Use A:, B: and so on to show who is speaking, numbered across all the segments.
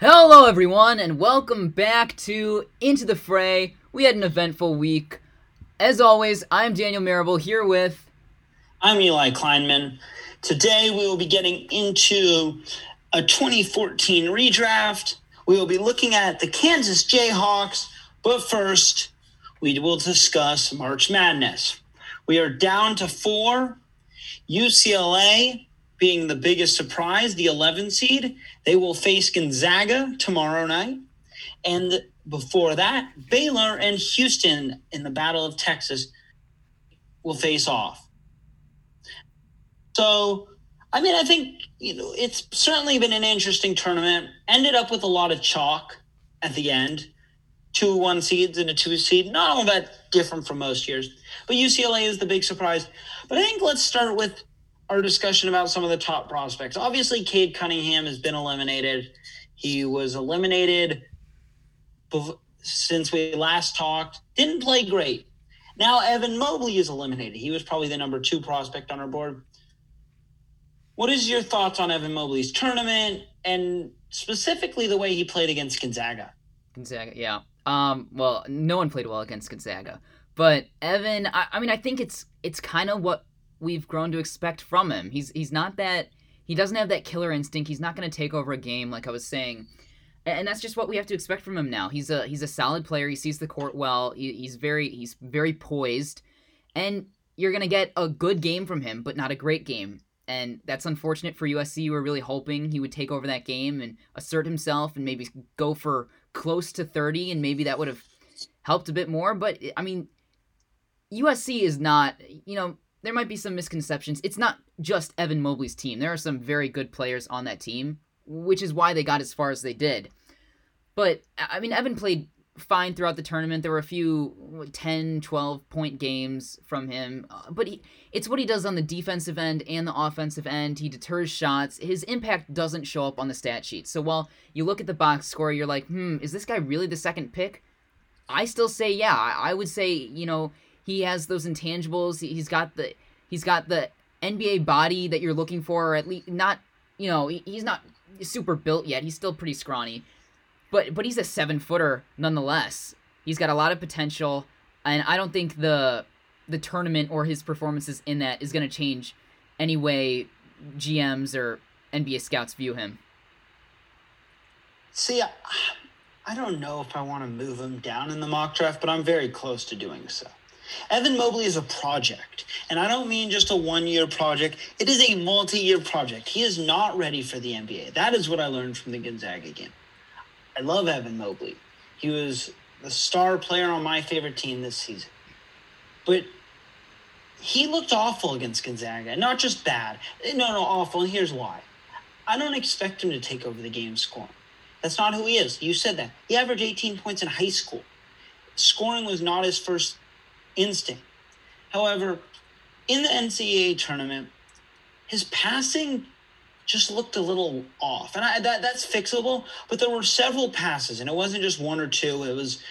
A: Hello, everyone, and welcome back to Into the Fray. We had an eventful week. As always, I'm Daniel Marable here with.
B: I'm Eli Kleinman. Today, we will be getting into a 2014 redraft. We will be looking at the Kansas Jayhawks, but first, we will discuss March Madness. We are down to four. UCLA being the biggest surprise, the 11 seed. They will face Gonzaga tomorrow night. And before that, Baylor and Houston in the Battle of Texas will face off. So, I mean, I think you know it's certainly been an interesting tournament. Ended up with a lot of chalk at the end. Two one seeds and a two seed. Not all that different from most years. But UCLA is the big surprise. But I think let's start with our discussion about some of the top prospects. Obviously, Cade Cunningham has been eliminated. He was eliminated since we last talked. Didn't play great. Now Evan Mobley is eliminated. He was probably the number two prospect on our board. What is your thoughts on Evan Mobley's tournament and specifically the way he played against Gonzaga?
A: Gonzaga, yeah. Um, well, no one played well against Gonzaga, but Evan. I, I mean, I think it's it's kind of what we've grown to expect from him. He's he's not that he doesn't have that killer instinct. He's not going to take over a game like I was saying. And that's just what we have to expect from him now. He's a he's a solid player. He sees the court well. He, he's very he's very poised, and you're gonna get a good game from him, but not a great game. And that's unfortunate for USC. We were really hoping he would take over that game and assert himself and maybe go for close to 30, and maybe that would have helped a bit more. But I mean, USC is not, you know, there might be some misconceptions. It's not just Evan Mobley's team. There are some very good players on that team, which is why they got as far as they did. But I mean, Evan played fine throughout the tournament. There were a few 10, 12 point games from him, uh, but he, it's what he does on the defensive end and the offensive end. He deters shots. His impact doesn't show up on the stat sheet. So while you look at the box score, you're like, hmm, is this guy really the second pick? I still say, yeah. I would say, you know, he has those intangibles. He's got the he's got the NBA body that you're looking for, or at least not. You know, he's not super built yet. He's still pretty scrawny, but but he's a seven footer nonetheless. He's got a lot of potential, and I don't think the the tournament or his performances in that is going to change any way GMs or NBA scouts view him.
B: See, I, I don't know if I want to move him down in the mock draft, but I'm very close to doing so. Evan Mobley is a project, and I don't mean just a one year project. It is a multi year project. He is not ready for the NBA. That is what I learned from the Gonzaga game. I love Evan Mobley. He was the star player on my favorite team this season. But he looked awful against Gonzaga. Not just bad. No, no, awful. And here's why. I don't expect him to take over the game scoring. That's not who he is. You said that. He averaged 18 points in high school. Scoring was not his first instinct. However, in the NCAA tournament, his passing just looked a little off. And I, that that's fixable, but there were several passes, and it wasn't just one or two, it was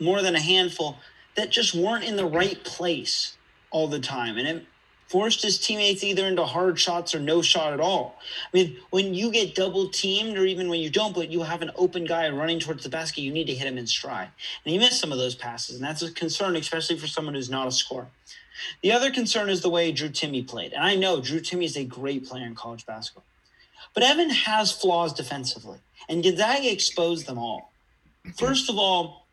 B: more than a handful that just weren't in the right place all the time. And it forced his teammates either into hard shots or no shot at all. I mean, when you get double teamed, or even when you don't, but you have an open guy running towards the basket, you need to hit him in stride. And he missed some of those passes, and that's a concern, especially for someone who's not a scorer. The other concern is the way Drew Timme played. And I know Drew Timme is a great player in college basketball. But Evan has flaws defensively, and Gonzaga exposed them all. First of all,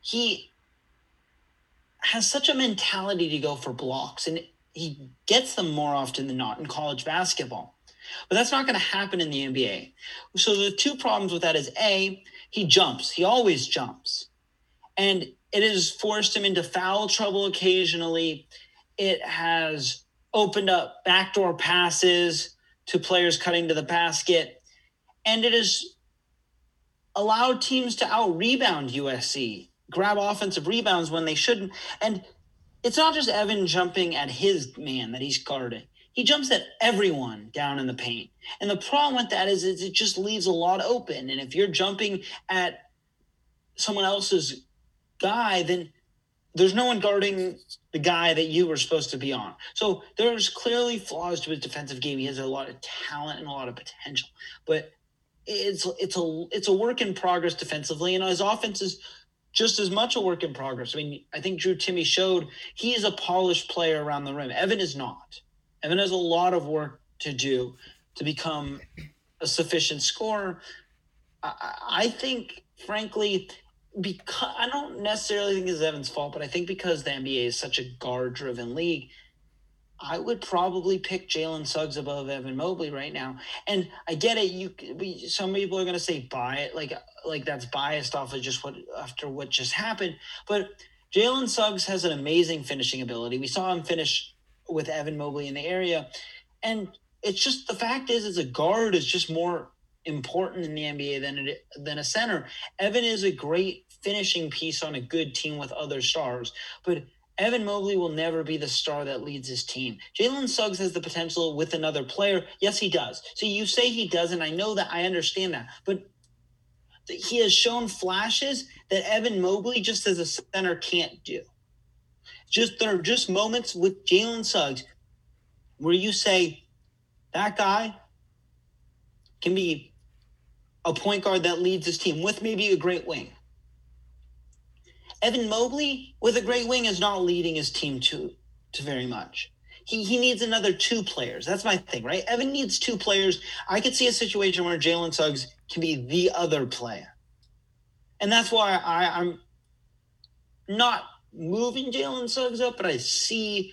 B: he has such a mentality to go for blocks. And he gets them more often than not in college basketball. But that's not going to happen in the NBA. So the two problems with that is A, he jumps. He always jumps. And it has forced him into foul trouble occasionally. It has opened up backdoor passes to players cutting to the basket. And it has allowed teams to out rebound USC, grab offensive rebounds when they shouldn't. And it's not just Evan jumping at his man that he's guarding. He jumps at everyone down in the paint. And the problem with that is, is it just leaves a lot open. And if you're jumping at someone else's guy, then there's no one guarding the guy that you were supposed to be on. So there's clearly flaws to his defensive game. He has a lot of talent and a lot of potential. But it's it's a it's a work in progress defensively, and his offense is just as much a work in progress. I mean, I think Drew Timme showed he is a polished player around the rim. Evan is not. Evan has a lot of work to do to become a sufficient scorer. I, I think, frankly, because I don't necessarily think it's Evan's fault, but I think because the NBA is such a guard driven league, I would probably pick Jalen Suggs above Evan Mobley right now. And I get it. You, some people are going to say bias, like like that's biased off of just what after what just happened. But Jalen Suggs has an amazing finishing ability. We saw him finish with Evan Mobley in the area, and it's just the fact is, as a guard is just more important in the NBA than it, than a center. Evan is a great finishing piece on a good team with other stars, but Evan Mobley will never be the star that leads his team. Jalen Suggs has the potential with another player. Yes, he does. So you say he doesn't. I know that. I understand that. But he has shown flashes that Evan Mobley, just as a center, can't do. Just there are just moments with Jalen Suggs where you say that guy can be a point guard that leads his team with maybe a great wing. Evan Mobley with a great wing is not leading his team to to very much. He he needs another two players. That's my thing, right? Evan needs two players. I could see a situation where Jalen Suggs can be the other player, and that's why I, I'm not moving Jalen Suggs up, but I see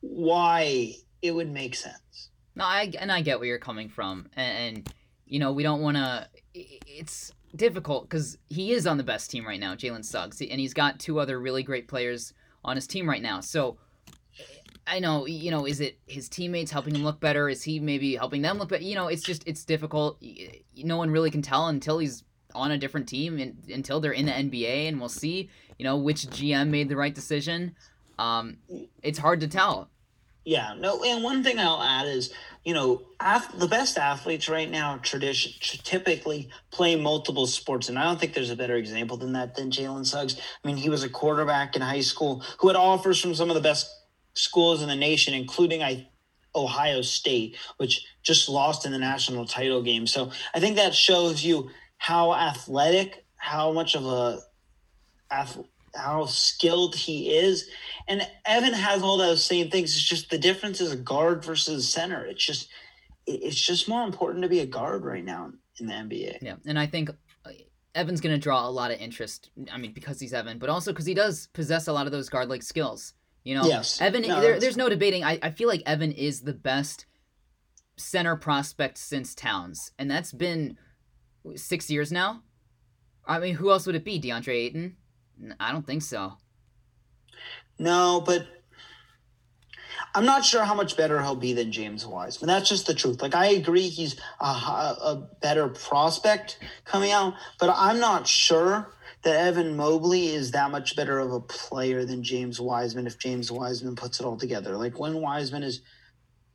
B: why it would make sense.
A: No, I and I get where you're coming from, and, and you know we don't want to. It's difficult because he is on the best team right now, Jalen Suggs, and he's got two other really great players on his team right now. So I know, you know, is it his teammates helping him look better? Is he maybe helping them look better? You know, it's just it's difficult. No one really can tell until he's on a different team and until they're in the NBA, and we'll see. You know, which GM made the right decision. Um, it's hard to tell.
B: Yeah, no, and one thing I'll add is, you know, af- the best athletes right now tradition typically play multiple sports, and I don't think there's a better example than that than Jalen Suggs. I mean, he was a quarterback in high school who had offers from some of the best schools in the nation, including I Ohio State, which just lost in the national title game. So I think that shows you how athletic, how much of a athlete how skilled he is. And Evan has all those same things. It's just the difference is a guard versus a center. It's just it's just more important to be a guard right now in the NBA.
A: Yeah, and I think uh, Evan's going to draw a lot of interest. I mean, because he's Evan, but also because he does possess a lot of those guard-like skills. You know,
B: yes.
A: Evan. No, there, there's no debating. I, I feel like Evan is the best center prospect since Towns, and that's been six years now. I mean, who else would it be? DeAndre Ayton. I don't think so.
B: No, but I'm not sure how much better he'll be than James Wiseman. That's just the truth. Like I agree, he's a, a better prospect coming out, but I'm not sure that Evan Mobley is that much better of a player than James Wiseman if James Wiseman puts it all together. Like when Wiseman is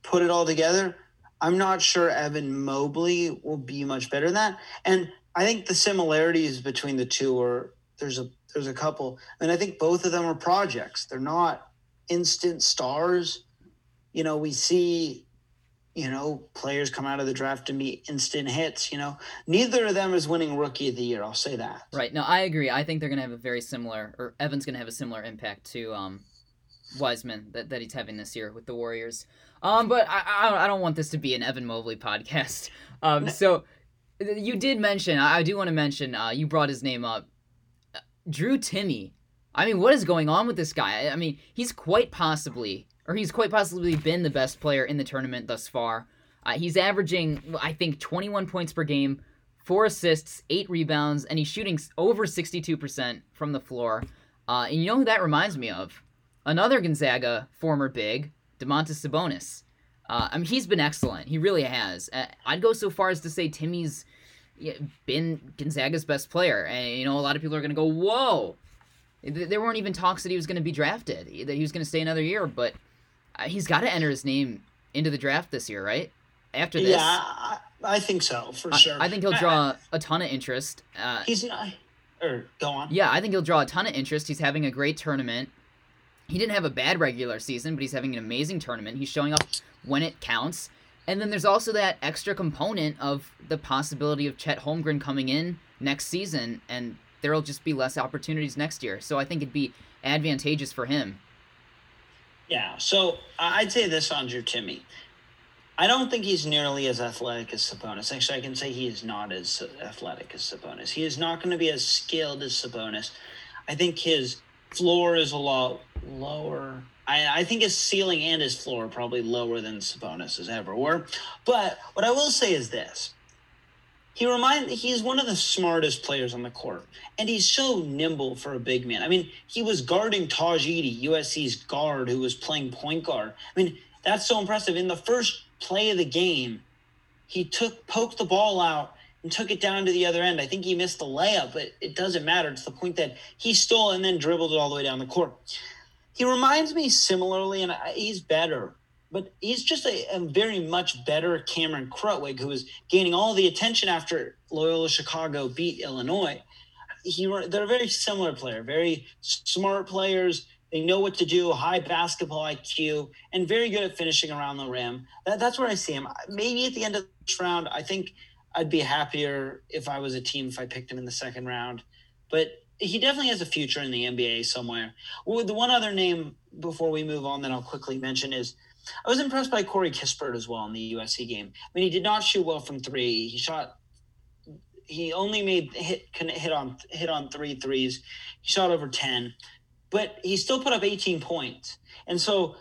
B: put it all together, I'm not sure Evan Mobley will be much better than that. And I think the similarities between the two are there's a there's a couple, and I think both of them are projects. They're not instant stars. You know, we see, you know, players come out of the draft to be instant hits. You know, neither of them is winning Rookie of the Year. I'll say that.
A: Right. No, I agree. I think they're going to have a very similar, or Evan's going to have a similar impact to um, Wiseman that, that he's having this year with the Warriors. Um, but I, I, I don't want this to be an Evan Mobley podcast. Um, so you did mention, I do want to mention, uh, you brought his name up. Drew Timme. I mean, what is going on with this guy? I mean, he's quite possibly, or he's quite possibly been the best player in the tournament thus far. Uh, he's averaging, I think, 21 points per game, four assists, eight rebounds, and he's shooting over 62% from the floor. Uh, and you know who that reminds me of? Another Gonzaga former big, Domantas Sabonis. Uh, I mean, he's been excellent. He really has. Uh, I'd go so far as to say Timme's been Gonzaga's best player, and you know a lot of people are going to go, "Whoa!" There weren't even talks that he was going to be drafted, that he was going to stay another year, but uh, he's got to enter his name into the draft this year, right? After this,
B: yeah, I, I think so for
A: I,
B: sure.
A: I think he'll draw a ton of interest. Uh,
B: he's not. Or go on.
A: Yeah, I think he'll draw a ton of interest. He's having a great tournament. He didn't have a bad regular season, but he's having an amazing tournament. He's showing up when it counts. And then there's also that extra component of the possibility of Chet Holmgren coming in next season, and there'll just be less opportunities next year. So I think it'd be advantageous for him.
B: Yeah. So I'd say this on Drew Timme. I don't think he's nearly as athletic as Sabonis. Actually, I can say he is not as athletic as Sabonis. He is not going to be as skilled as Sabonis. I think his floor is a lot lower. I, I think his ceiling and his floor are probably lower than Sabonis ever were. But what I will say is this. He remind he's one of the smartest players on the court, and he's so nimble for a big man. I mean, he was guarding Tahj Eaddy, USC's guard, who was playing point guard. I mean, that's so impressive. In the first play of the game, he took poked the ball out and took it down to the other end. I think he missed the layup, but it doesn't matter. It's the point that he stole and then dribbled it all the way down the court. He reminds me similarly, and he's better, but he's just a, a very much better Cameron Krutwig, who is gaining all the attention after Loyola Chicago beat Illinois. He, they're a very similar player, very smart players. They know what to do, high basketball IQ, and very good at finishing around the rim. That, that's where I see him. Maybe at the end of this round, I think – I'd be happier if I was a team if I picked him in the second round. But he definitely has a future in the NBA somewhere. Well, the one other name before we move on that I'll quickly mention is I was impressed by Corey Kispert as well in the USC game. I mean, he did not shoot well from three. He shot. He only made hit hit on hit on three threes. He shot over ten, but he still put up 18 points. And so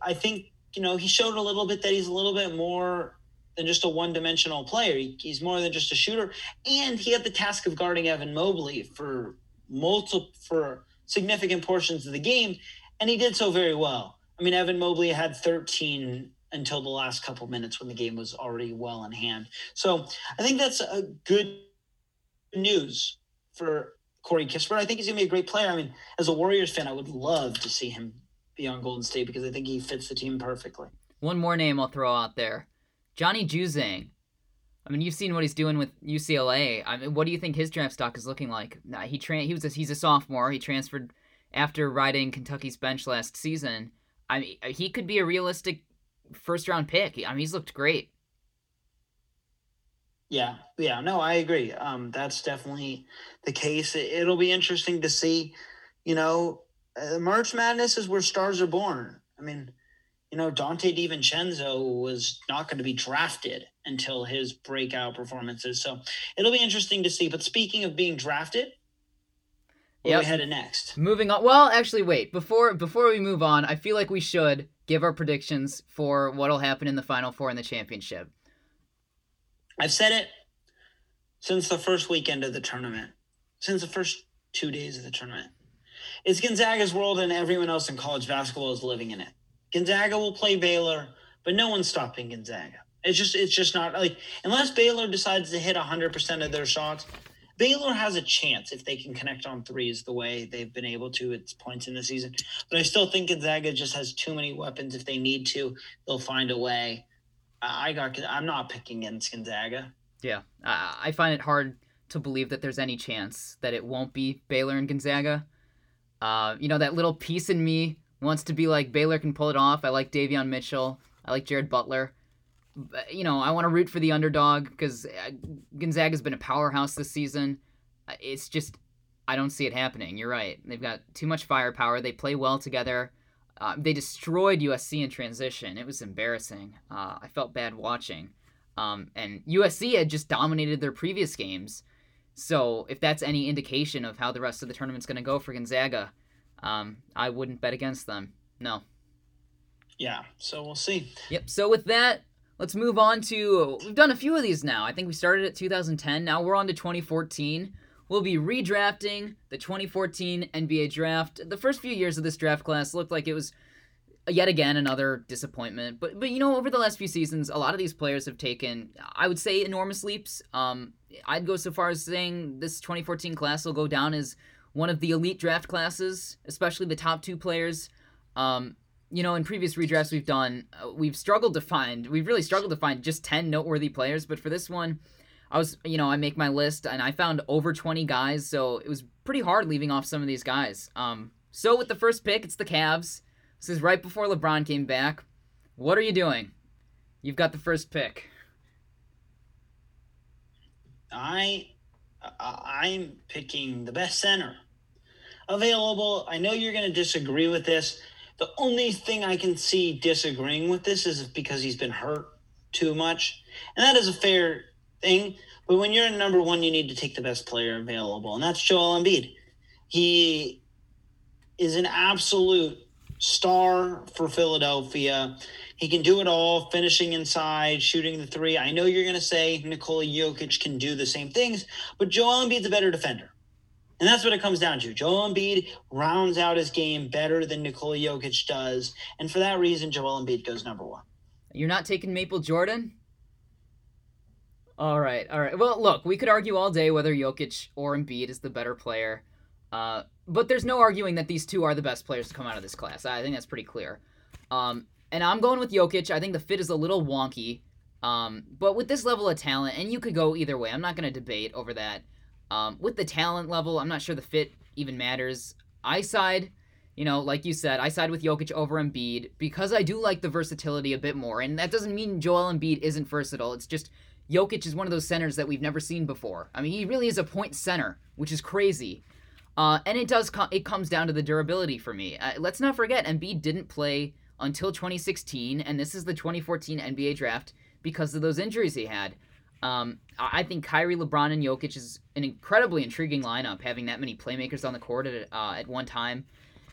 B: I think you know he showed a little bit that he's a little bit more than just a one-dimensional player. He, he's more than just a shooter, and he had the task of guarding Evan Mobley for multiple for significant portions of the game, and he did so very well. I mean, Evan Mobley had 13 until the last couple minutes when the game was already well in hand. So I think that's a good news for Corey Kispert. I think he's going to be a great player. I mean, as a Warriors fan, I would love to see him be on Golden State because I think he fits the team perfectly.
A: One more name I'll throw out there Johnny Juzang. I mean, you've seen what he's doing with UCLA. I mean, what do you think his draft stock is looking like? Nah, he tra- he was a, he's a sophomore. He transferred after riding Kentucky's bench last season. I mean, he could be a realistic first round pick. I mean, he's looked great.
B: Yeah, yeah, no, I agree. Um, that's definitely the case. It, will be interesting to see. You know, uh, March Madness is where stars are born. I mean, you know, Donte DiVincenzo was not going to be drafted until his breakout performances. So it'll be interesting to see. But speaking of being drafted, where yep. we headed next?
A: Moving on. Well, actually, wait before before we move on, I feel like we should give our predictions for what'll happen in the Final Four in the championship.
B: I've said it since the first weekend of the tournament, since the first two days of the tournament. It's Gonzaga's world, and everyone else in college basketball is living in it. Gonzaga will play Baylor, but no one's stopping Gonzaga. It's just it's just not like unless Baylor decides to hit 100% of their shots, Baylor has a chance if they can connect on threes the way they've been able to at points in the season. But I still think Gonzaga just has too many weapons. If they need to, they'll find a way. I got. I'm not picking against Gonzaga.
A: Yeah, I find it hard to believe that there's any chance that it won't be Baylor and Gonzaga. Uh, you know that little piece in me wants to be like Baylor can pull it off. I like Davion Mitchell. I like Jared Butler. But, you know, I want to root for the underdog because uh, Gonzaga's been a powerhouse this season. Uh, it's just I don't see it happening. You're right. They've got too much firepower. They play well together. Uh, they destroyed USC in transition. It was embarrassing. Uh, I felt bad watching. Um, and USC had just dominated their previous games. So if that's any indication of how the rest of the tournament's going to go for Gonzaga, um, I wouldn't bet against them. No.
B: Yeah, so we'll see.
A: Yep. So with that, let's move on to we've done a few of these now. I think we started at 2010. Now we're on to 2014. We'll be redrafting the 2014 NBA draft. The first few years of this draft class looked like it was yet again another disappointment. But but you know, over the last few seasons, a lot of these players have taken, I would say, enormous leaps. Um, I'd go so far as saying this 2014 class will go down as one of the elite draft classes, especially the top two players. Um, you know, in previous redrafts we've done, uh, we've struggled to find, we've really struggled to find just 10 noteworthy players. But for this one, I was, you know, I make my list and I found over 20 guys. So it was pretty hard leaving off some of these guys. Um, so with the first pick, it's the Cavs. This is right before LeBron came back. What are you doing? You've got the first pick.
B: I I'm picking the best center available. I know you're going to disagree with this. The only thing I can see disagreeing with this is because he's been hurt too much, and that is a fair thing. But when you're in number one, you need to take the best player available, and that's Joel Embiid. He is an absolute star for Philadelphia. He can do it all, finishing inside, shooting the three. I know you're going to say Nikola Jokic can do the same things, but Joel Embiid's a better defender. And that's what it comes down to. Joel Embiid rounds out his game better than Nikola Jokic does. And for that reason, Joel Embiid goes number one.
A: You're not taking Maple Jordan? All right, all right. Well, look, we could argue all day whether Jokic or Embiid is the better player. Uh, but there's no arguing that these two are the best players to come out of this class. I think that's pretty clear. Um, and I'm going with Jokic. I think the fit is a little wonky. Um, but with this level of talent, and you could go either way, I'm not going to debate over that. Um, with the talent level, I'm not sure the fit even matters. I side, you know, like you said, I side with Jokic over Embiid because I do like the versatility a bit more. And that doesn't mean Joel Embiid isn't versatile. It's just Jokic is one of those centers that we've never seen before. I mean, he really is a point center, which is crazy. Uh, and it does com- it comes down to the durability for me. Uh, let's not forget Embiid didn't play until 2016, and this is the 2014 NBA draft because of those injuries he had. Um, I think Kyrie, LeBron, and Jokic is an incredibly intriguing lineup, having that many playmakers on the court at, uh, at one time.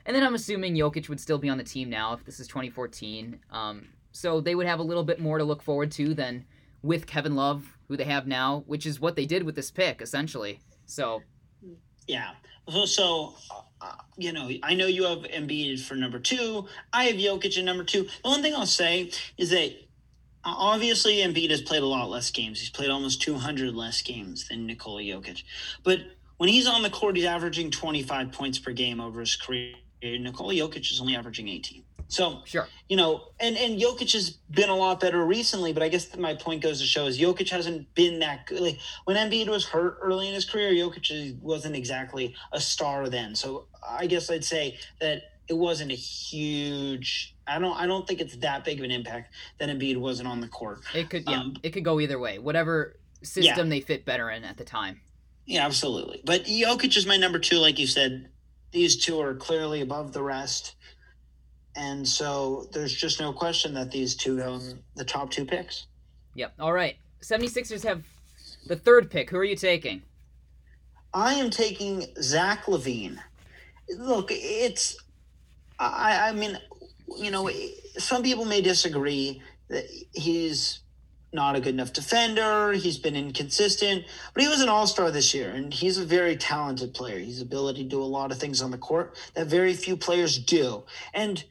A: And then I'm assuming Jokic would still be on the team now if this is 2014. Um, so they would have a little bit more to look forward to than with Kevin Love, who they have now, which is what they did with this pick, essentially. So.
B: Yeah. So, so uh, you know, I know you have Embiid for number two. I have Jokic at number two. The one thing I'll say is that Uh, obviously Embiid has played a lot less games. He's played almost 200 less games than Nikola Jokic. But when he's on the court, he's averaging 25 points per game over his career. Nikola Jokic is only averaging 18. So,
A: sure.
B: you know, and, and Jokic has been a lot better recently, but I guess my point goes to show is Jokic hasn't been that good. Like, when Embiid was hurt early in his career, Jokic wasn't exactly a star then. So I guess I'd say that it wasn't a huge I don't I don't think it's that big of an impact that Embiid wasn't on the court.
A: It could yeah, um, it could go either way. Whatever system yeah. they fit better in at the time.
B: Yeah, absolutely. But Jokic is my number two, like you said. These two are clearly above the rest. And so there's just no question that these two go in the top two picks.
A: Yep. All right. 76ers have the third pick. Who are you taking?
B: I am taking Zach LaVine. Look, it's I, I mean, you know, some people may disagree that he's not a good enough defender. He's been inconsistent, but he was an all star this year, and he's a very talented player. He's ability to do a lot of things on the court that very few players do. And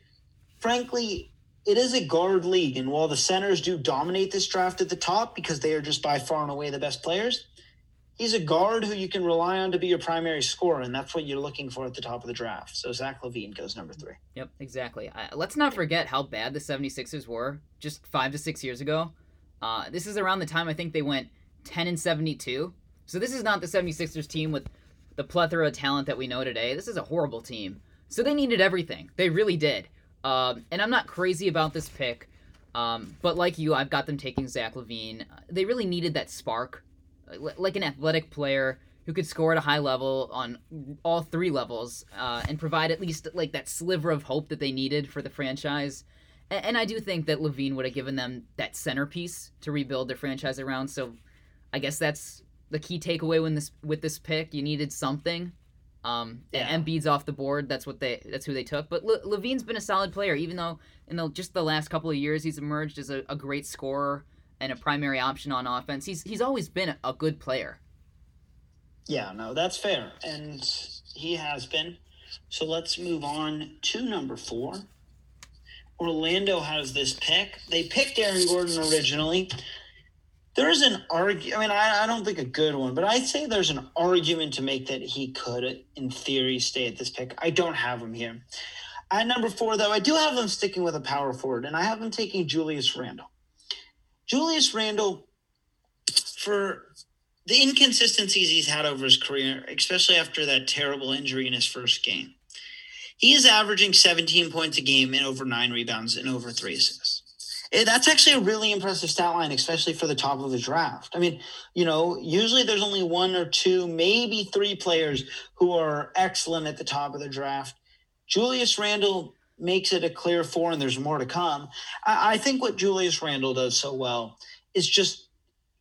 B: frankly, it is a guard league, and while the centers do dominate this draft at the top because they are just by far and away the best players, he's a guard who you can rely on to be your primary scorer, and that's what you're looking for at the top of the draft. So Zach LaVine goes number three.
A: Yep, exactly. Uh, let's not forget how bad the 76ers were just five to six years ago. Uh, this is around the time I think they went 10 and 72. So this is not the 76ers team with the plethora of talent that we know today. This is a horrible team. So they needed everything. They really did. Um, and I'm not crazy about this pick. Um, but like you, I've got them taking Zach LaVine. They really needed that spark like an athletic player who could score at a high level on all three levels uh, and provide at least like that sliver of hope that they needed for the franchise. And, and I do think that LaVine would have given them that centerpiece to rebuild their franchise around. So I guess that's the key takeaway when this with this pick. You needed something. Um, yeah. and Embiid's off the board. That's what they. That's who they took. But Le, LaVine's been a solid player, even though in the, just the last couple of years he's emerged as a, a great scorer and a primary option on offense. He's he's always been a good player.
B: Yeah, no, that's fair, and he has been. So let's move on to number four. Orlando has this pick. They picked Aaron Gordon originally. There is an argument. I mean, I, I don't think a good one, but I'd say there's an argument to make that he could, in theory, stay at this pick. I don't have him here. At number four, though, I do have them sticking with a power forward, and I have them taking Julius Randle. Julius Randle, for the inconsistencies he's had over his career, especially after that terrible injury in his first game, he is averaging 17 points a game and over nine rebounds and over three assists. Eh, that's actually a really impressive stat line, especially for the top of the draft. I mean, you know, usually there's only one or two, maybe three players who are excellent at the top of the draft. Julius Randle makes it a clear four, and there's more to come. I, I think what Julius Randle does so well is just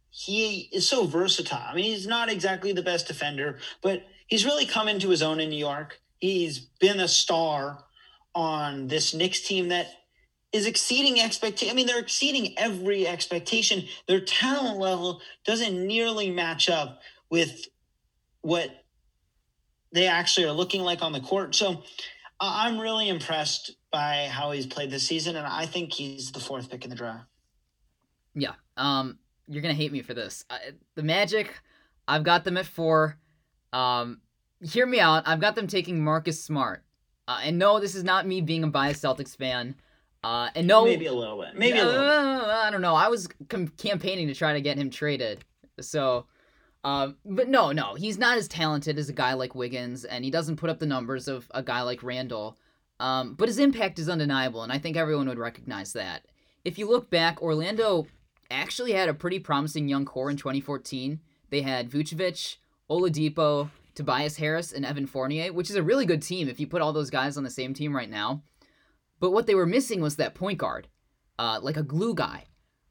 B: he is so versatile. I mean, he's not exactly the best defender, but he's really come into his own in New York. He's been a star on this Knicks team that is exceeding expectation. I mean, they're exceeding every expectation. Their talent level doesn't nearly match up with what they actually are looking like on the court. So I'm really impressed by how he's played this season, and I think he's the fourth pick in the draft.
A: Yeah. Um, you're gonna hate me for this. the Magic, I've got them at four. Um, hear me out. I've got them taking Marcus Smart. Uh, and no, this is not me being a biased Celtics fan. Uh, and no,
B: maybe a little bit. Maybe uh, a little. Bit. I
A: don't know. I was com- campaigning to try to get him traded. So, um, but no, no, he's not as talented as a guy like Wiggins, and he doesn't put up the numbers of a guy like Randle. Um, but his impact is undeniable, and I think everyone would recognize that. If you look back, Orlando actually had a pretty promising young core in 2014. They had Vucevic, Oladipo, Tobias Harris, and Evan Fournier, which is a really good team if you put all those guys on the same team right now. But what they were missing was that point guard, uh, like a glue guy.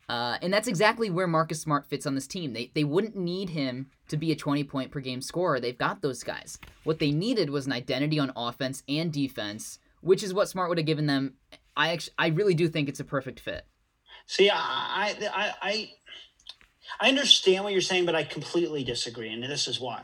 A: Uh, and that's exactly where Marcus Smart fits on this team. They, they wouldn't need him to be a 20 point per game scorer. They've got those guys. What they needed was an identity on offense and defense, which is what Smart would have given them. I actually, I really do think it's a perfect fit.
B: See, I, I, I, I understand what you're saying, but I completely disagree, and this is why.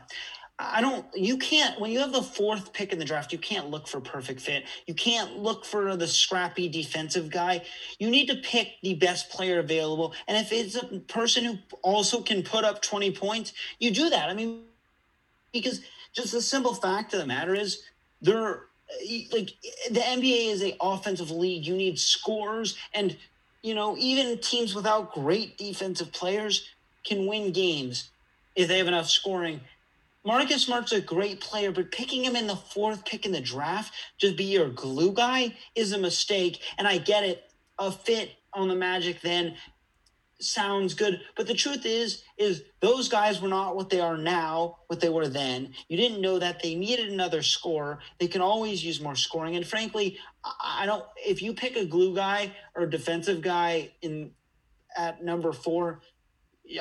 B: I don't, you can't, when you have the fourth pick in the draft, you can't look for perfect fit. You can't look for the scrappy defensive guy. You need to pick the best player available. And if it's a person who also can put up 20 points, you do that. I mean, because just the simple fact of the matter is, they're like the NBA is a offensive league. You need scores, and you know even teams without great defensive players can win games if they have enough scoring Marcus Smart's a great player, but picking him in the fourth pick in the draft to be your glue guy is a mistake. And I get it. A fit on the Magic then sounds good. But the truth is, is those guys were not what they are now, what they were then. You didn't know that they needed another score. They can always use more scoring. And frankly, I don't if you pick a glue guy or defensive guy in at number four,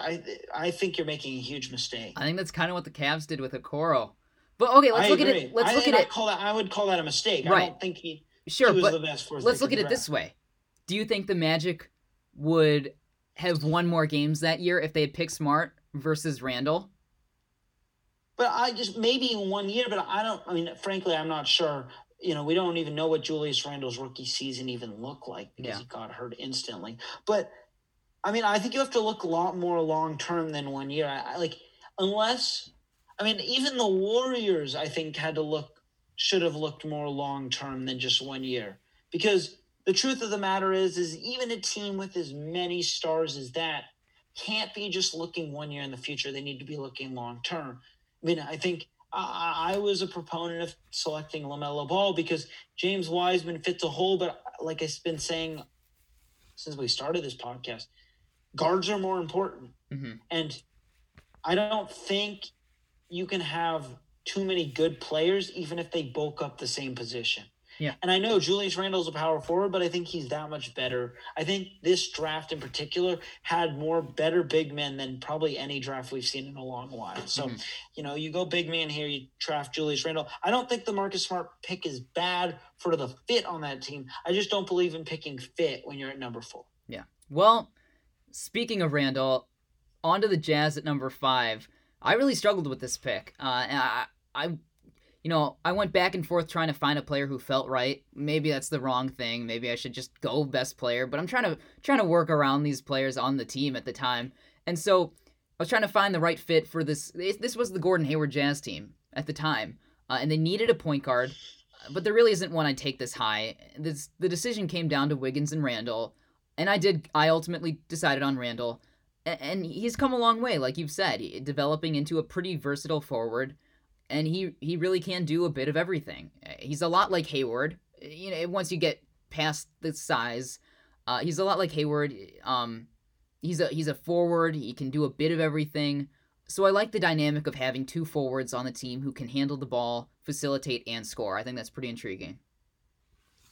B: I I think you're making a huge mistake.
A: I think that's kind of what the Cavs did with Okoro. But okay, let's I look agree. at it. Let's
B: I,
A: look at
B: I
A: it.
B: Call that, I would call that a mistake. Right. I don't think he.
A: Sure,
B: he
A: but
B: let's
A: look at it this way. Do you think the Magic would have won more games that year if they had picked Smart versus Randle?
B: But I just maybe in one year, but I don't. I mean, frankly, I'm not sure. You know, we don't even know what Julius Randle's rookie season even looked like because yeah. he got hurt instantly. But I mean, I think you have to look a lot more long term than one year. I, I, like, unless, I mean, even the Warriors, I think, had to look, should have looked more long term than just one year. Because the truth of the matter is, is even a team with as many stars as that can't be just looking one year in the future. They need to be looking long term. I mean, I think I, I was a proponent of selecting LaMelo Ball because James Wiseman fits a hole, but like I've been saying since we started this podcast, guards are more important. Mm-hmm. And I don't think you can have too many good players, even if they bulk up the same position.
A: Yeah.
B: And I know Julius Randle's a power forward, but I think he's that much better. I think this draft in particular had more better big men than probably any draft we've seen in a long while. So, mm-hmm. you know, you go big man here, you draft Julius Randle. I don't think the Marcus Smart pick is bad for the fit on that team. I just don't believe in picking fit when you're at number four.
A: Yeah. Well, Speaking of Randle, on to the Jazz at number five. I really struggled with this pick. Uh, I, I, you know, I went back and forth trying to find a player who felt right. Maybe that's the wrong thing. Maybe I should just go best player. But I'm trying to trying to work around these players on the team at the time, and so I was trying to find the right fit for this. This was the Gordon Hayward Jazz team at the time, uh, and they needed a point guard. But there really isn't one I'd take this high. This, the decision came down to Wiggins and Randle and I did. I ultimately decided on Randle, and he's come a long way, like you've said, developing into a pretty versatile forward, and he he really can do a bit of everything. He's a lot like Hayward. You know, once you get past the size, Uh, he's a lot like Hayward. Um, he's a he's a forward. He can do a bit of everything. So I like the dynamic of having two forwards on the team who can handle the ball, facilitate, and score. I think that's pretty intriguing.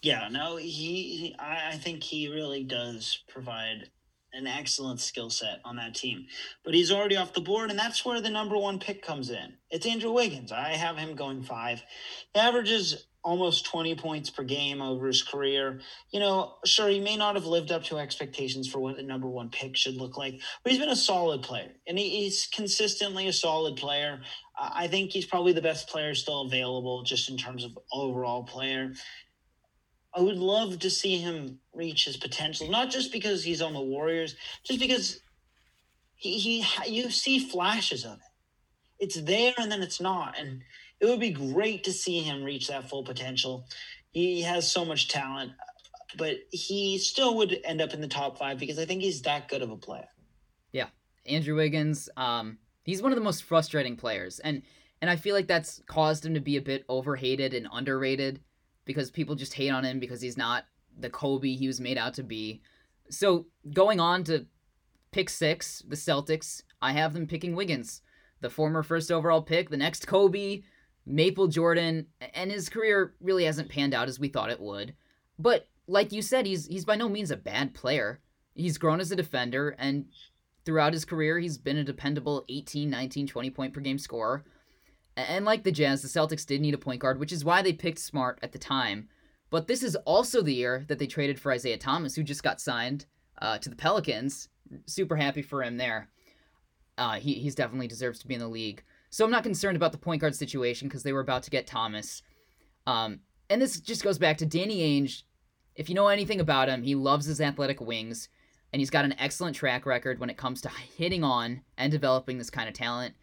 B: Yeah, no, he, he I, think he really does provide an excellent skill set on that team. But he's already off the board, and that's where the number one pick comes in. It's Andrew Wiggins. I have him going five. He averages almost 20 points per game over his career. You know, sure, he may not have lived up to expectations for what the number one pick should look like, but he's been a solid player, and he, he's consistently a solid player. I think he's probably the best player still available just in terms of overall player. I would love to see him reach his potential, not just because he's on the Warriors, just because he, he you see flashes of it. It's there and then it's not, and it would be great to see him reach that full potential. He has so much talent, but he still would end up in the top five because I think he's that good of a player.
A: Yeah, Andrew Wiggins. Um, he's one of the most frustrating players, and and I feel like that's caused him to be a bit overhated and underrated because people just hate on him because he's not the Kobe he was made out to be. So going on to pick six, the Celtics, I have them picking Wiggins, the former first overall pick, the next Kobe, Maple Jordan, and his career really hasn't panned out as we thought it would. But like you said, he's he's by no means a bad player. He's grown as a defender and throughout his career he's been a dependable 18, 19, 20 point per game scorer. And like the Jazz, the Celtics did need a point guard, which is why they picked Smart at the time. But this is also the year that they traded for Isaiah Thomas, who just got signed uh, to the Pelicans. Super happy for him there. Uh, he he's definitely deserves to be in the league. So I'm not concerned about the point guard situation because they were about to get Thomas. Um, and this just goes back to Danny Ainge. If you know anything about him, he loves his athletic wings, and he's got an excellent track record when it comes to hitting on and developing this kind of talent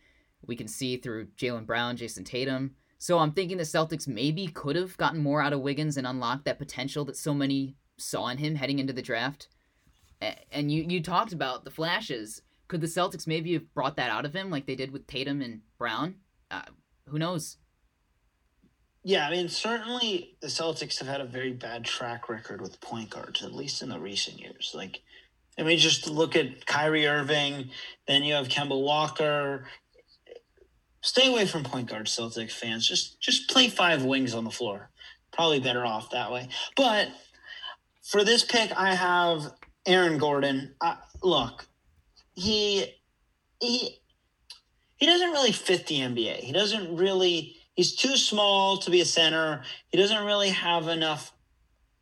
A: we can see through Jaylen Brown, Jayson Tatum. So I'm thinking the Celtics maybe could have gotten more out of Wiggins and unlocked that potential that so many saw in him heading into the draft. And you, you talked about the flashes. Could the Celtics maybe have brought that out of him like they did with Tatum and Brown? Uh, who knows?
B: Yeah, I mean, certainly the Celtics have had a very bad track record with point guards, at least in the recent years. Like, I mean, just look at Kyrie Irving, then you have Kemba Walker, stay away from point guard Celtics fans. Just just play five wings on the floor. Probably better off that way. But for this pick, I have Aaron Gordon. Look, he he he doesn't really fit the NBA. He doesn't really. He's too small to be a center. He doesn't really have enough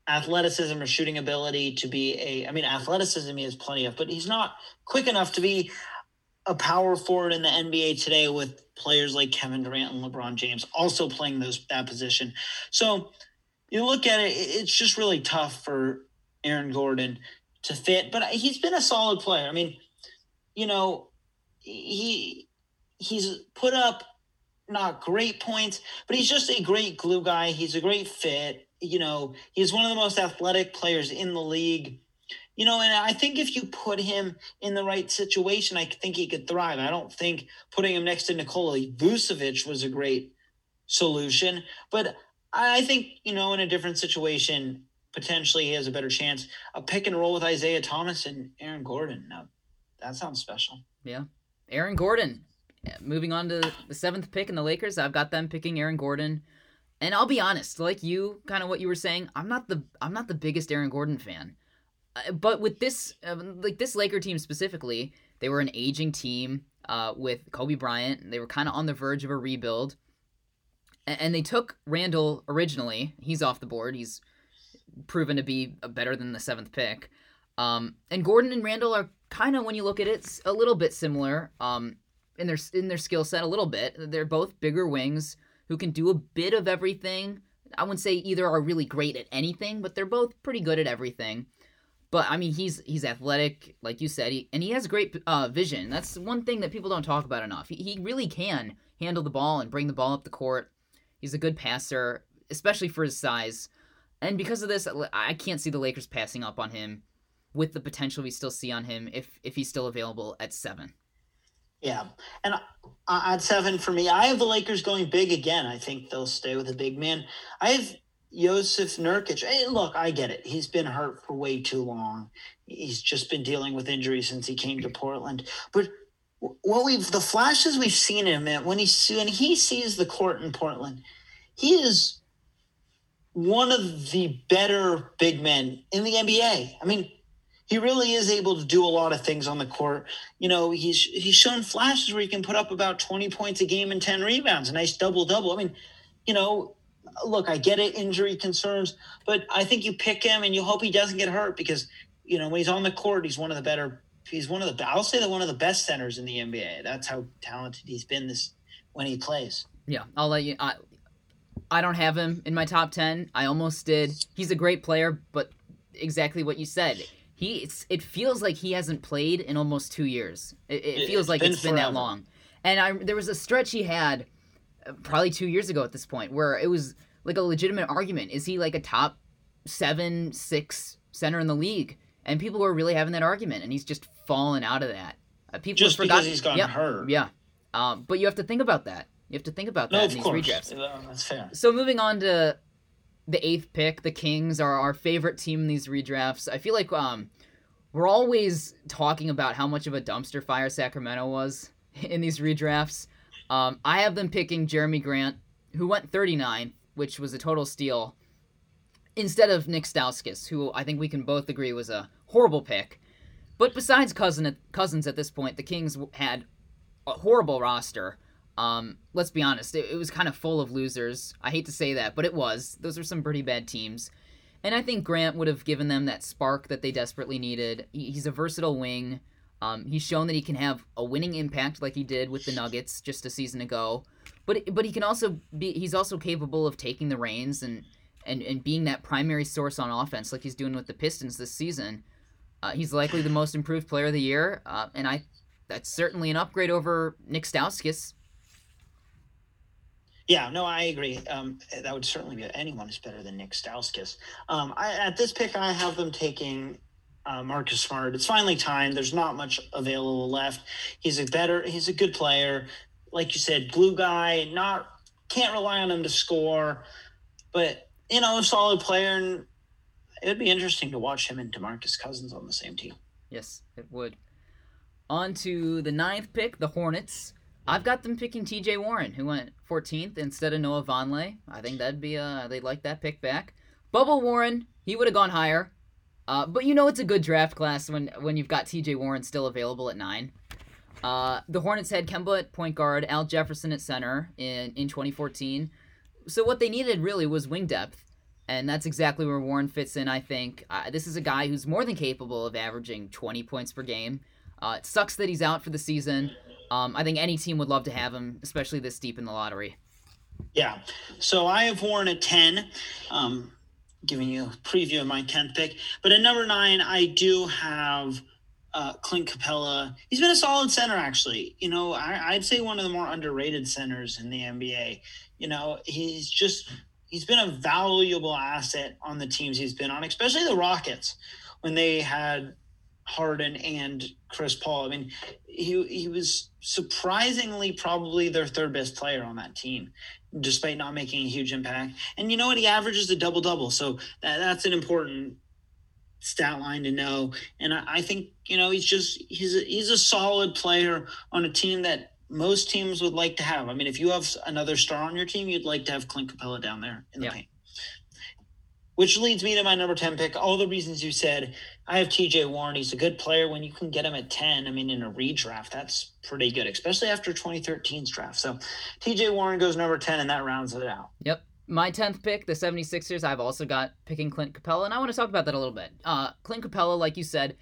B: athleticism or shooting ability to be a. I mean, athleticism he has plenty of, but he's not quick enough to be a power forward in the NBA today with players like Kevin Durant and LeBron James also playing those that position. So you look at it, it's just really tough for Aaron Gordon to fit, but he's been a solid player. I mean, you know, he he's put up not great points, but he's just a great glue guy. He's a great fit. You know, he's one of the most athletic players in the league. You know, and I think if you put him in the right situation, I think he could thrive. I don't think putting him next to Nikola Vucevic was a great solution, but I think, you know, in a different situation, potentially he has a better chance. A pick and roll with Isaiah Thomas and Aaron Gordon. Now, that sounds special.
A: Yeah. Aaron Gordon. Moving on to the seventh pick in the Lakers, I've got them picking Aaron Gordon. And I'll be honest, like you, kind of what you were saying, I'm not the I'm not the biggest Aaron Gordon fan. Uh, but with this, uh, like this Laker team specifically, they were an aging team uh, with Kobe Bryant. They were kind of on the verge of a rebuild, and, and they took Randle originally. He's off the board. He's proven to be better than the seventh pick. Um, and Gordon and Randle are kind of, when you look at it, a little bit similar um, in their in their skill set. A little bit. They're both bigger wings who can do a bit of everything. I wouldn't say either are really great at anything, but they're both pretty good at everything. But I mean, he's he's athletic, like you said, he, and he has great uh, vision. That's one thing that people don't talk about enough. He, he really can handle the ball and bring the ball up the court. He's a good passer, especially for his size. And because of this, I can't see the Lakers passing up on him with the potential we still see on him if if he's still available at seven.
B: Yeah, and at seven for me, I have the Lakers going big again. I think they'll stay with a big man. I have Jusuf Nurkic. Hey, look, I get it. He's been hurt for way too long. He's just been dealing with injuries since he came to Portland. But what we've the flashes we've seen him at when he when he sees the court in Portland, he is one of the better big men in the NBA. I mean, he really is able to do a lot of things on the court. You know, he's he's shown flashes where he can put up about 20 points a game and 10 rebounds, a nice double double. I mean, you know, look, I get it, injury concerns, but I think you pick him and you hope he doesn't get hurt because, you know, when he's on the court, he's one of the better he's one of the I'll say that one of the best centers in the NBA. That's how talented he's been this when he plays.
A: Yeah, I'll let you I I don't have him in my top 10. I almost did. He's a great player, but exactly what you said he it's, it feels like he hasn't played in almost two years. It, it feels it's like been it's been forever. that long. And I there was a stretch he had uh, probably two years ago at this point where it was like a legitimate argument. Is he like a top seven, six center in the league? And people were really having that argument, and he's just fallen out of that.
B: Uh, people just because he's gotten
A: yeah,
B: hurt.
A: Yeah, um, but you have to think about that. You have to think about that
B: no,
A: in these
B: course.
A: redrafts.
B: that's fair.
A: So moving on to the eighth pick, the Kings are our favorite team in these redrafts. I feel like um, we're always talking about how much of a dumpster fire Sacramento was in these redrafts. Um, I have them picking Jerami Grant, who went 39, which was a total steal, instead of Nick Stauskas, who I think we can both agree was a horrible pick. But besides Cousin, Cousins at this point, the Kings had a horrible roster. Um, let's be honest, it, it was kind of full of losers. I hate to say that, but it was. Those are some pretty bad teams. And I think Grant would have given them that spark that they desperately needed. He's a versatile wing. Um, he's shown that he can have a winning impact like he did with the Nuggets just a season ago. But but he can also be he's also capable of taking the reins and and, and being that primary source on offense like he's doing with the Pistons this season. Uh, he's likely the most improved player of the year, uh, and I that's certainly an upgrade over Nick Stauskas.
B: Yeah, no, I agree. Um, that would certainly be anyone is better than Nick Stauskas. Um, I, at this pick, I have them taking uh, Marcus Smart. It's finally time. There's not much available left. He's a better. He's a good player, like you said, blue guy. Not can't rely on him to score, but you know, a solid player, and it would be interesting to watch him and Demarcus Cousins on the same team.
A: Yes, it would. On to the ninth pick, the Hornets. I've got them picking T.J. Warren, who went 14th instead of Noah Vonleh. I think that'd be uh they'd like that pick back. Bubble Warren, he would have gone higher. Uh, but you know it's a good draft class when when you've got T.J. Warren still available at nine. Uh, the Hornets had Kemba at point guard, Al Jefferson at center in in 2014. So what they needed really was wing depth, and that's exactly where Warren fits in. I think uh, this is a guy who's more than capable of averaging 20 points per game. Uh, it sucks that he's out for the season. Um, I think any team would love to have him, especially this deep in the lottery.
B: Yeah. So I have Warren at 10, um, giving you a preview of my 10th pick. But at number nine, I do have uh, Clint Capela. He's been a solid center, actually. You know, I, I'd say one of the more underrated centers in the NBA. You know, he's just, he's been a valuable asset on the teams he's been on, especially the Rockets when they had Harden and Chris Paul. I mean, he he was surprisingly probably their third best player on that team, despite not making a huge impact. And you know what? He averages a double double, so that, that's an important stat line to know. And I, I think you know he's just he's a, he's a solid player on a team that most teams would like to have. I mean, if you have another star on your team, you'd like to have Clint Capela down there in the yeah. paint. Which leads me to my number 10 pick. All the reasons you said. I have TJ Warren. He's a good player. When you can get him at 10, I mean, in a redraft, that's pretty good, especially after 2013's draft. So TJ Warren goes number 10, and that rounds it out.
A: Yep. My 10th pick, the 76ers, I've also got picking Clint Capela, and I want to talk about that a little bit. Uh, Clint Capela, like you said,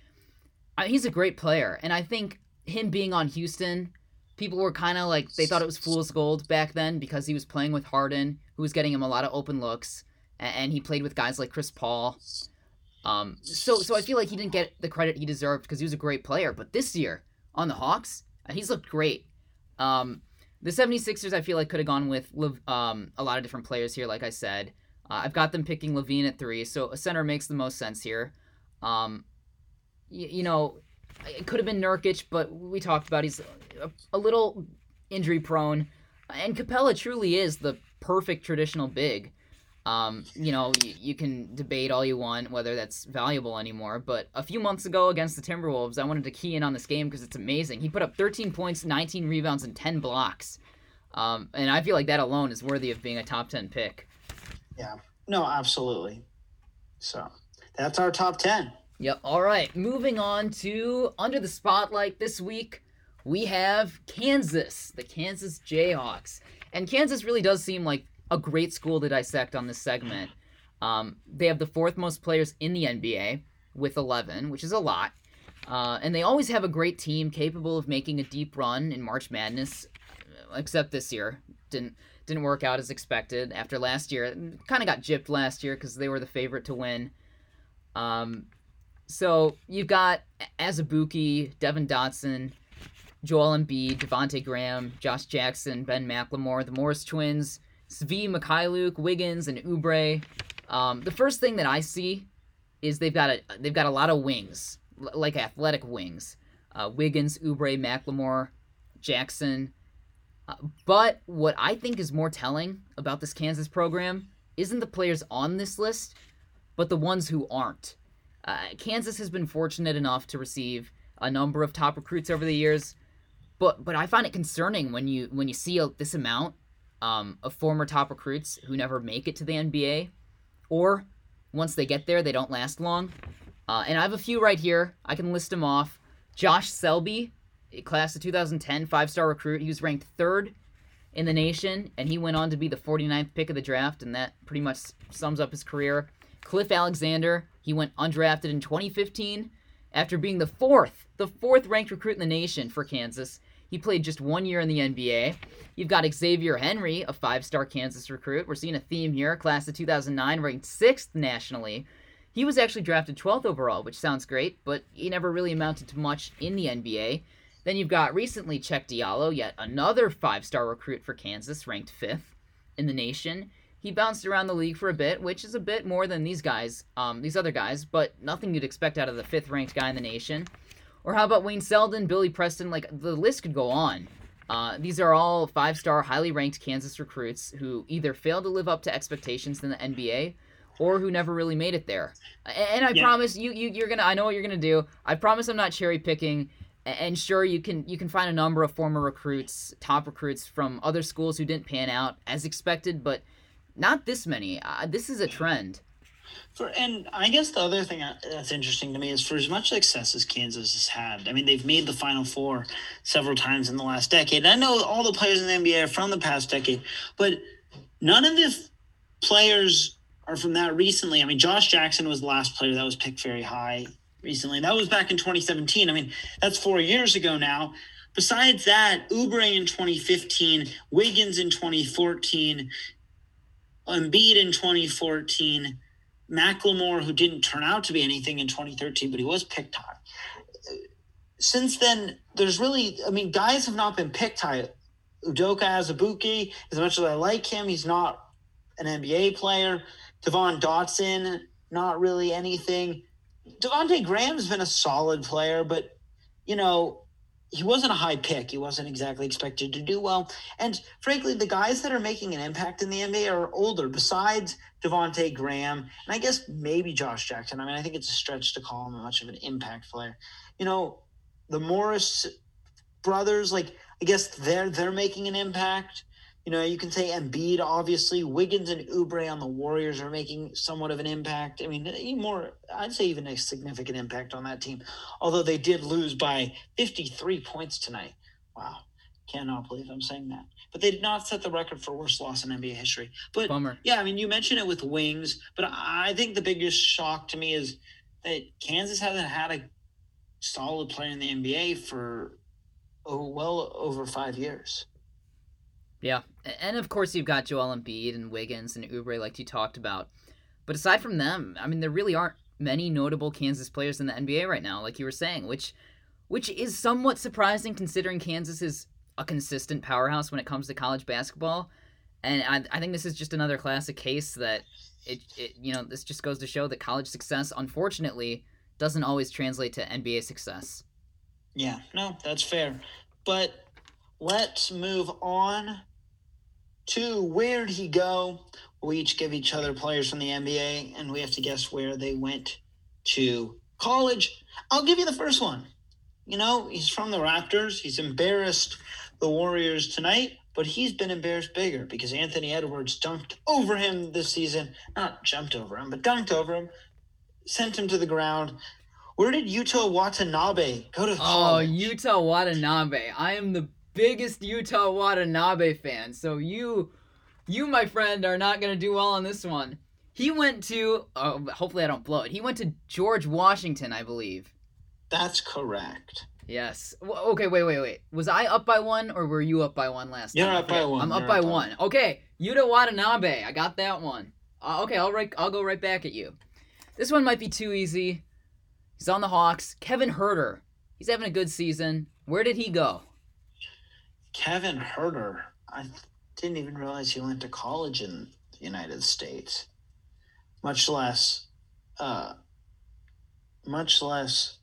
A: he's a great player, and I think him being on Houston, people were kind of like, they thought it was fool's gold back then because he was playing with Harden, who was getting him a lot of open looks and he played with guys like Chris Paul. Um, so so I feel like he didn't get the credit he deserved because he was a great player. But this year on the Hawks, uh, he's looked great. Um, the 76ers, I feel like could have gone with um, a lot of different players here. Like I said, uh, I've got them picking LaVine at three, so a center makes the most sense here. Um, y- you know, it could have been Nurkic, but we talked about he's a, a little injury prone, and Capela truly is the perfect traditional big. Um, you know, you, you can debate all you want whether that's valuable anymore, but a few months ago against the Timberwolves, I wanted to key in on this game because it's amazing. He put up 13 points, 19 rebounds, and 10 blocks. Um, and I feel like that alone is worthy of being a top 10 pick.
B: Yeah. No, absolutely. So that's our top 10.
A: Yep. All right. Moving on to Under the Spotlight this week, we have Kansas, the Kansas Jayhawks. And Kansas really does seem like a great school to dissect on this segment. Um, they have the fourth most players in the NBA with 11, which is a lot. Uh, and they always have a great team capable of making a deep run in March Madness, except this year. Didn't didn't work out as expected after last year. Kind of got gypped last year because they were the favorite to win. Um, so you've got Azubuike, Devon Dotson, Joel Embiid, Devonte Graham, Josh Jackson, Ben McLemore, the Morris twins, Svi Mykhailiuk, Wiggins, and Oubre. Um, the first thing that I see is they've got a they've got a lot of wings, l- like athletic wings. Uh, Wiggins, Oubre, McLemore, Jackson. Uh, but what I think is more telling about this Kansas program isn't the players on this list, but the ones who aren't. Uh, Kansas has been fortunate enough to receive a number of top recruits over the years, but but I find it concerning when you when you see a, this amount um, of former top recruits who never make it to the NBA, or once they get there, they don't last long. Uh, and I have a few right here. I can list them off. Josh Selby, class of 2010, five star recruit. He was ranked third in the nation, and he went on to be the 49th pick of the draft, and that pretty much sums up his career. Cliff Alexander, he went undrafted in 2015 after being the fourth, the fourth ranked recruit in the nation for Kansas. He played just one year in the NBA. You've got Xavier Henry, a five star Kansas recruit. We're seeing a theme here. Class of 2009, ranked sixth nationally. He was actually drafted 12th overall, which sounds great, but he never really amounted to much in the NBA. Then you've got recently Cheick Diallo, yet another five star recruit for Kansas, ranked fifth in the nation. He bounced around the league for a bit, which is a bit more than these guys, um, these other guys, but nothing you'd expect out of the fifth ranked guy in the nation. Or how about Wayne Selden, Billy Preston? Like the list could go on. Uh, these are all five star, highly ranked Kansas recruits who either failed to live up to expectations in the NBA or who never really made it there. And I yeah. promise you, you, you're gonna. I know what you're gonna do. I promise I'm not cherry picking. And sure, you can you can find a number of former recruits, top recruits from other schools who didn't pan out as expected, but not this many. Uh, this is a trend.
B: For and I guess the other thing uh, that's interesting to me is for as much success as Kansas has had. I mean, they've made the Final Four several times in the last decade. I know all the players in the NBA are from the past decade, but none of the players are from that recently. I mean, Josh Jackson was the last player that was picked very high recently. That was back in 2017. I mean, that's four years ago now. Besides that, Oubre in 2015, Wiggins in 2014, Embiid in 2014, McLemore, who didn't turn out to be anything in 2013, but he was picked high. Since then, there's really, I mean, guys have not been picked high. Udoka Azubuike, as much as I like him, he's not an NBA player. Devon Dotson, not really anything. Devonte Graham's been a solid player, but you know, he wasn't a high pick. He wasn't exactly expected to do well. And frankly, the guys that are making an impact in the NBA are older, besides Devonte Graham, and I guess maybe Josh Jackson. I mean, I think it's a stretch to call him much of an impact player. You know, the Morris brothers, like I guess they're they're making an impact. You know, you can say Embiid, obviously. Wiggins and Oubre on the Warriors are making somewhat of an impact. I mean, more, I'd say even a significant impact on that team. Although they did lose by 53 points tonight. Wow. Cannot believe I'm saying that. But they did not set the record for worst loss in NBA history. But
A: Bummer.
B: yeah, I mean, you mentioned it with wings, but I think the biggest shock to me is that Kansas hasn't had a solid player in the NBA for oh, well over five years.
A: Yeah, and of course you've got Joel Embiid and Wiggins and Oubre, like you talked about. But aside from them, I mean, there really aren't many notable Kansas players in the NBA right now, like you were saying, which which is somewhat surprising considering Kansas is a consistent powerhouse when it comes to college basketball. And I, I think this is just another classic case that it, it you know this just goes to show that college success, unfortunately, doesn't always translate to NBA success.
B: Yeah, no, that's fair. But let's move on to where'd he go? we each give each other players from the NBA, and we have to guess where they went to college. I'll give you the first one. You know, he's from the Raptors. He's embarrassed the Warriors tonight, but he's been embarrassed bigger because Anthony Edwards dunked over him this season. Not jumped over him, but dunked over him, sent him to the ground. Where did Yuta Watanabe go to
A: oh,
B: College?
A: Oh. Yuta Watanabe. I am the biggest Yuta Watanabe fan. So you, you, my friend, are not gonna do well on this one. He went to. Oh, hopefully I don't blow it. He went to George Washington, I believe.
B: That's correct.
A: Yes. W- Okay. Wait. Wait. Wait. Was I up by one, or were you up by one last
B: You're
A: time?
B: Up by one.
A: I'm up
B: You're
A: by
B: up by
A: one. Okay. Yuta Watanabe. I got that one. Uh, okay. I'll right. I'll go right back at you. This one might be too easy. He's on the Hawks. Kevin Huerter. He's having a good season. Where did he go?
B: Kevin Huerter. I didn't even realize he went to college in the United States. Much less, uh, much less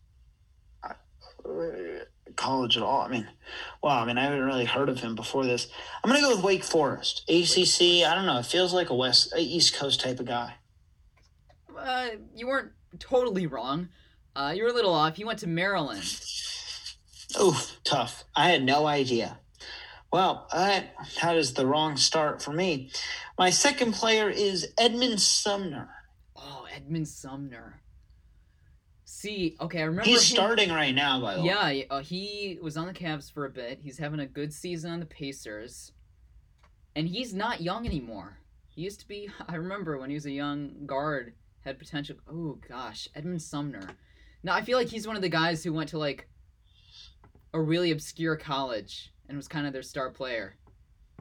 B: uh, college at all. I mean, wow. I mean, I haven't really heard of him before this. I'm gonna go with Wake Forest, ACC. I don't know. It feels like a West, a East Coast type of guy.
A: Uh, you weren't totally wrong. Uh, you were a little off. He went to Maryland.
B: Oof, tough. I had no idea. Well, that, that is the wrong start for me. My second player is Edmond Sumner.
A: Oh, Edmond Sumner. See, okay, I remember
B: He's
A: him-
B: starting right now, by the way.
A: Yeah, uh, he was on the Cavs for a bit. He's having a good season on the Pacers. And he's not young anymore. He used to be, I remember when he was a young guard, had potential. Oh, gosh, Edmond Sumner. Now, I feel like he's one of the guys who went to, like, a really obscure college and was kind of their star player.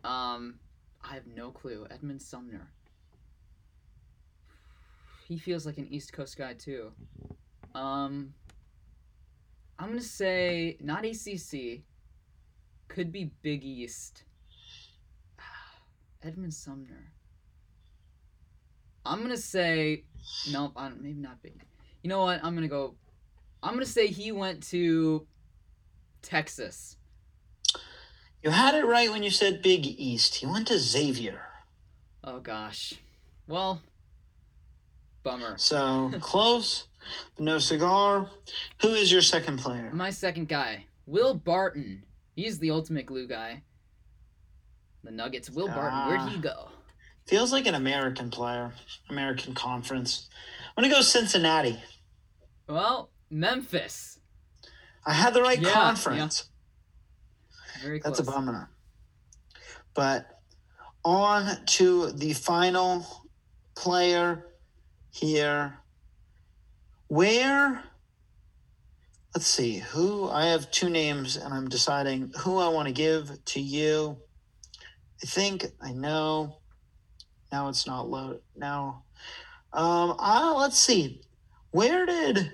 A: Um, I have no clue. Edmond Sumner. He feels like an East Coast guy, too. Um, I'm gonna say not ACC. Could be Big East. Edmond Sumner. I'm gonna say nope. I don't, maybe not Big. You know what? I'm gonna go. I'm gonna say he went to Texas.
B: You had it right when you said Big East. He went to Xavier.
A: Oh gosh. Well, bummer.
B: So close, but no cigar. Who is your second player?
A: My second guy, Will Barton. He's the ultimate glue guy. The Nuggets. Will Barton. Where'd he ah. go?
B: Feels like an American player, American Conference. I'm gonna go Cincinnati.
A: Well, Memphis.
B: I had the right
A: Yeah,
B: conference.
A: Very close.
B: That's a bummer. But on to the final player here. Where, let's see, who, I have two names and I'm deciding who I want to give to you. I think I know. Now it's not loaded. Now, um, uh, let's see. Where did,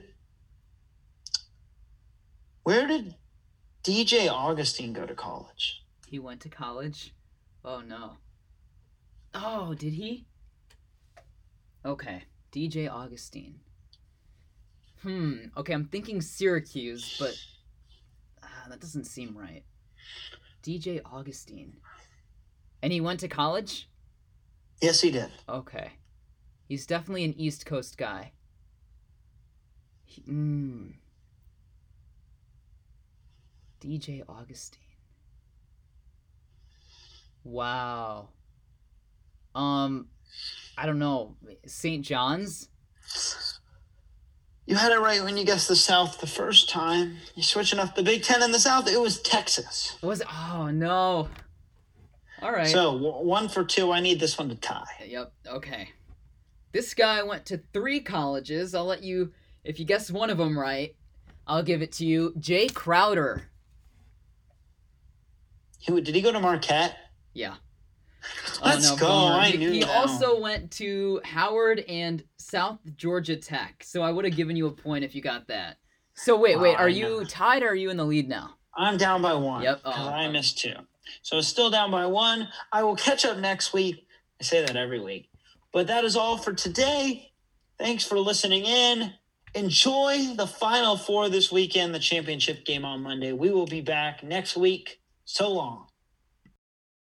B: where did DJ Augustin go to college?
A: He went to college. Oh no. Oh, did he? Okay, DJ Augustin. Hmm. Okay, I'm thinking Syracuse, but ah, that doesn't seem right. DJ Augustin. And he went to college?
B: Yes, he did.
A: Okay. He's definitely an East Coast guy. He, mm. DJ Augustin. Wow. Um, I don't know. St. John's?
B: You had it right when you guessed the South the first time. You're switching up the Big Ten in the South. It was Texas.
A: Was it? Oh, no. All right.
B: So w- one for two. I need this one to tie.
A: Yep. Okay. This guy went to three colleges. I'll let you, if you guess one of them right, I'll give it to you. Jae Crowder.
B: He, did he go to Marquette?
A: Yeah.
B: Let's oh, go.
A: bummer.
B: I
A: he,
B: knew
A: he also went to Howard and South Georgia Tech. So I would have given you a point if you got that. So wait, wait,
B: Wow,
A: are you tied or are you in the lead now?
B: I'm down by one.
A: Yep.
B: Because
A: Oh,
B: I
A: oh.
B: missed two. So it's still down by one. I will catch up next week. I say that every week. But that is all for today. Thanks for listening in. Enjoy the final four this weekend, the championship game on Monday. We will be back next week. So long.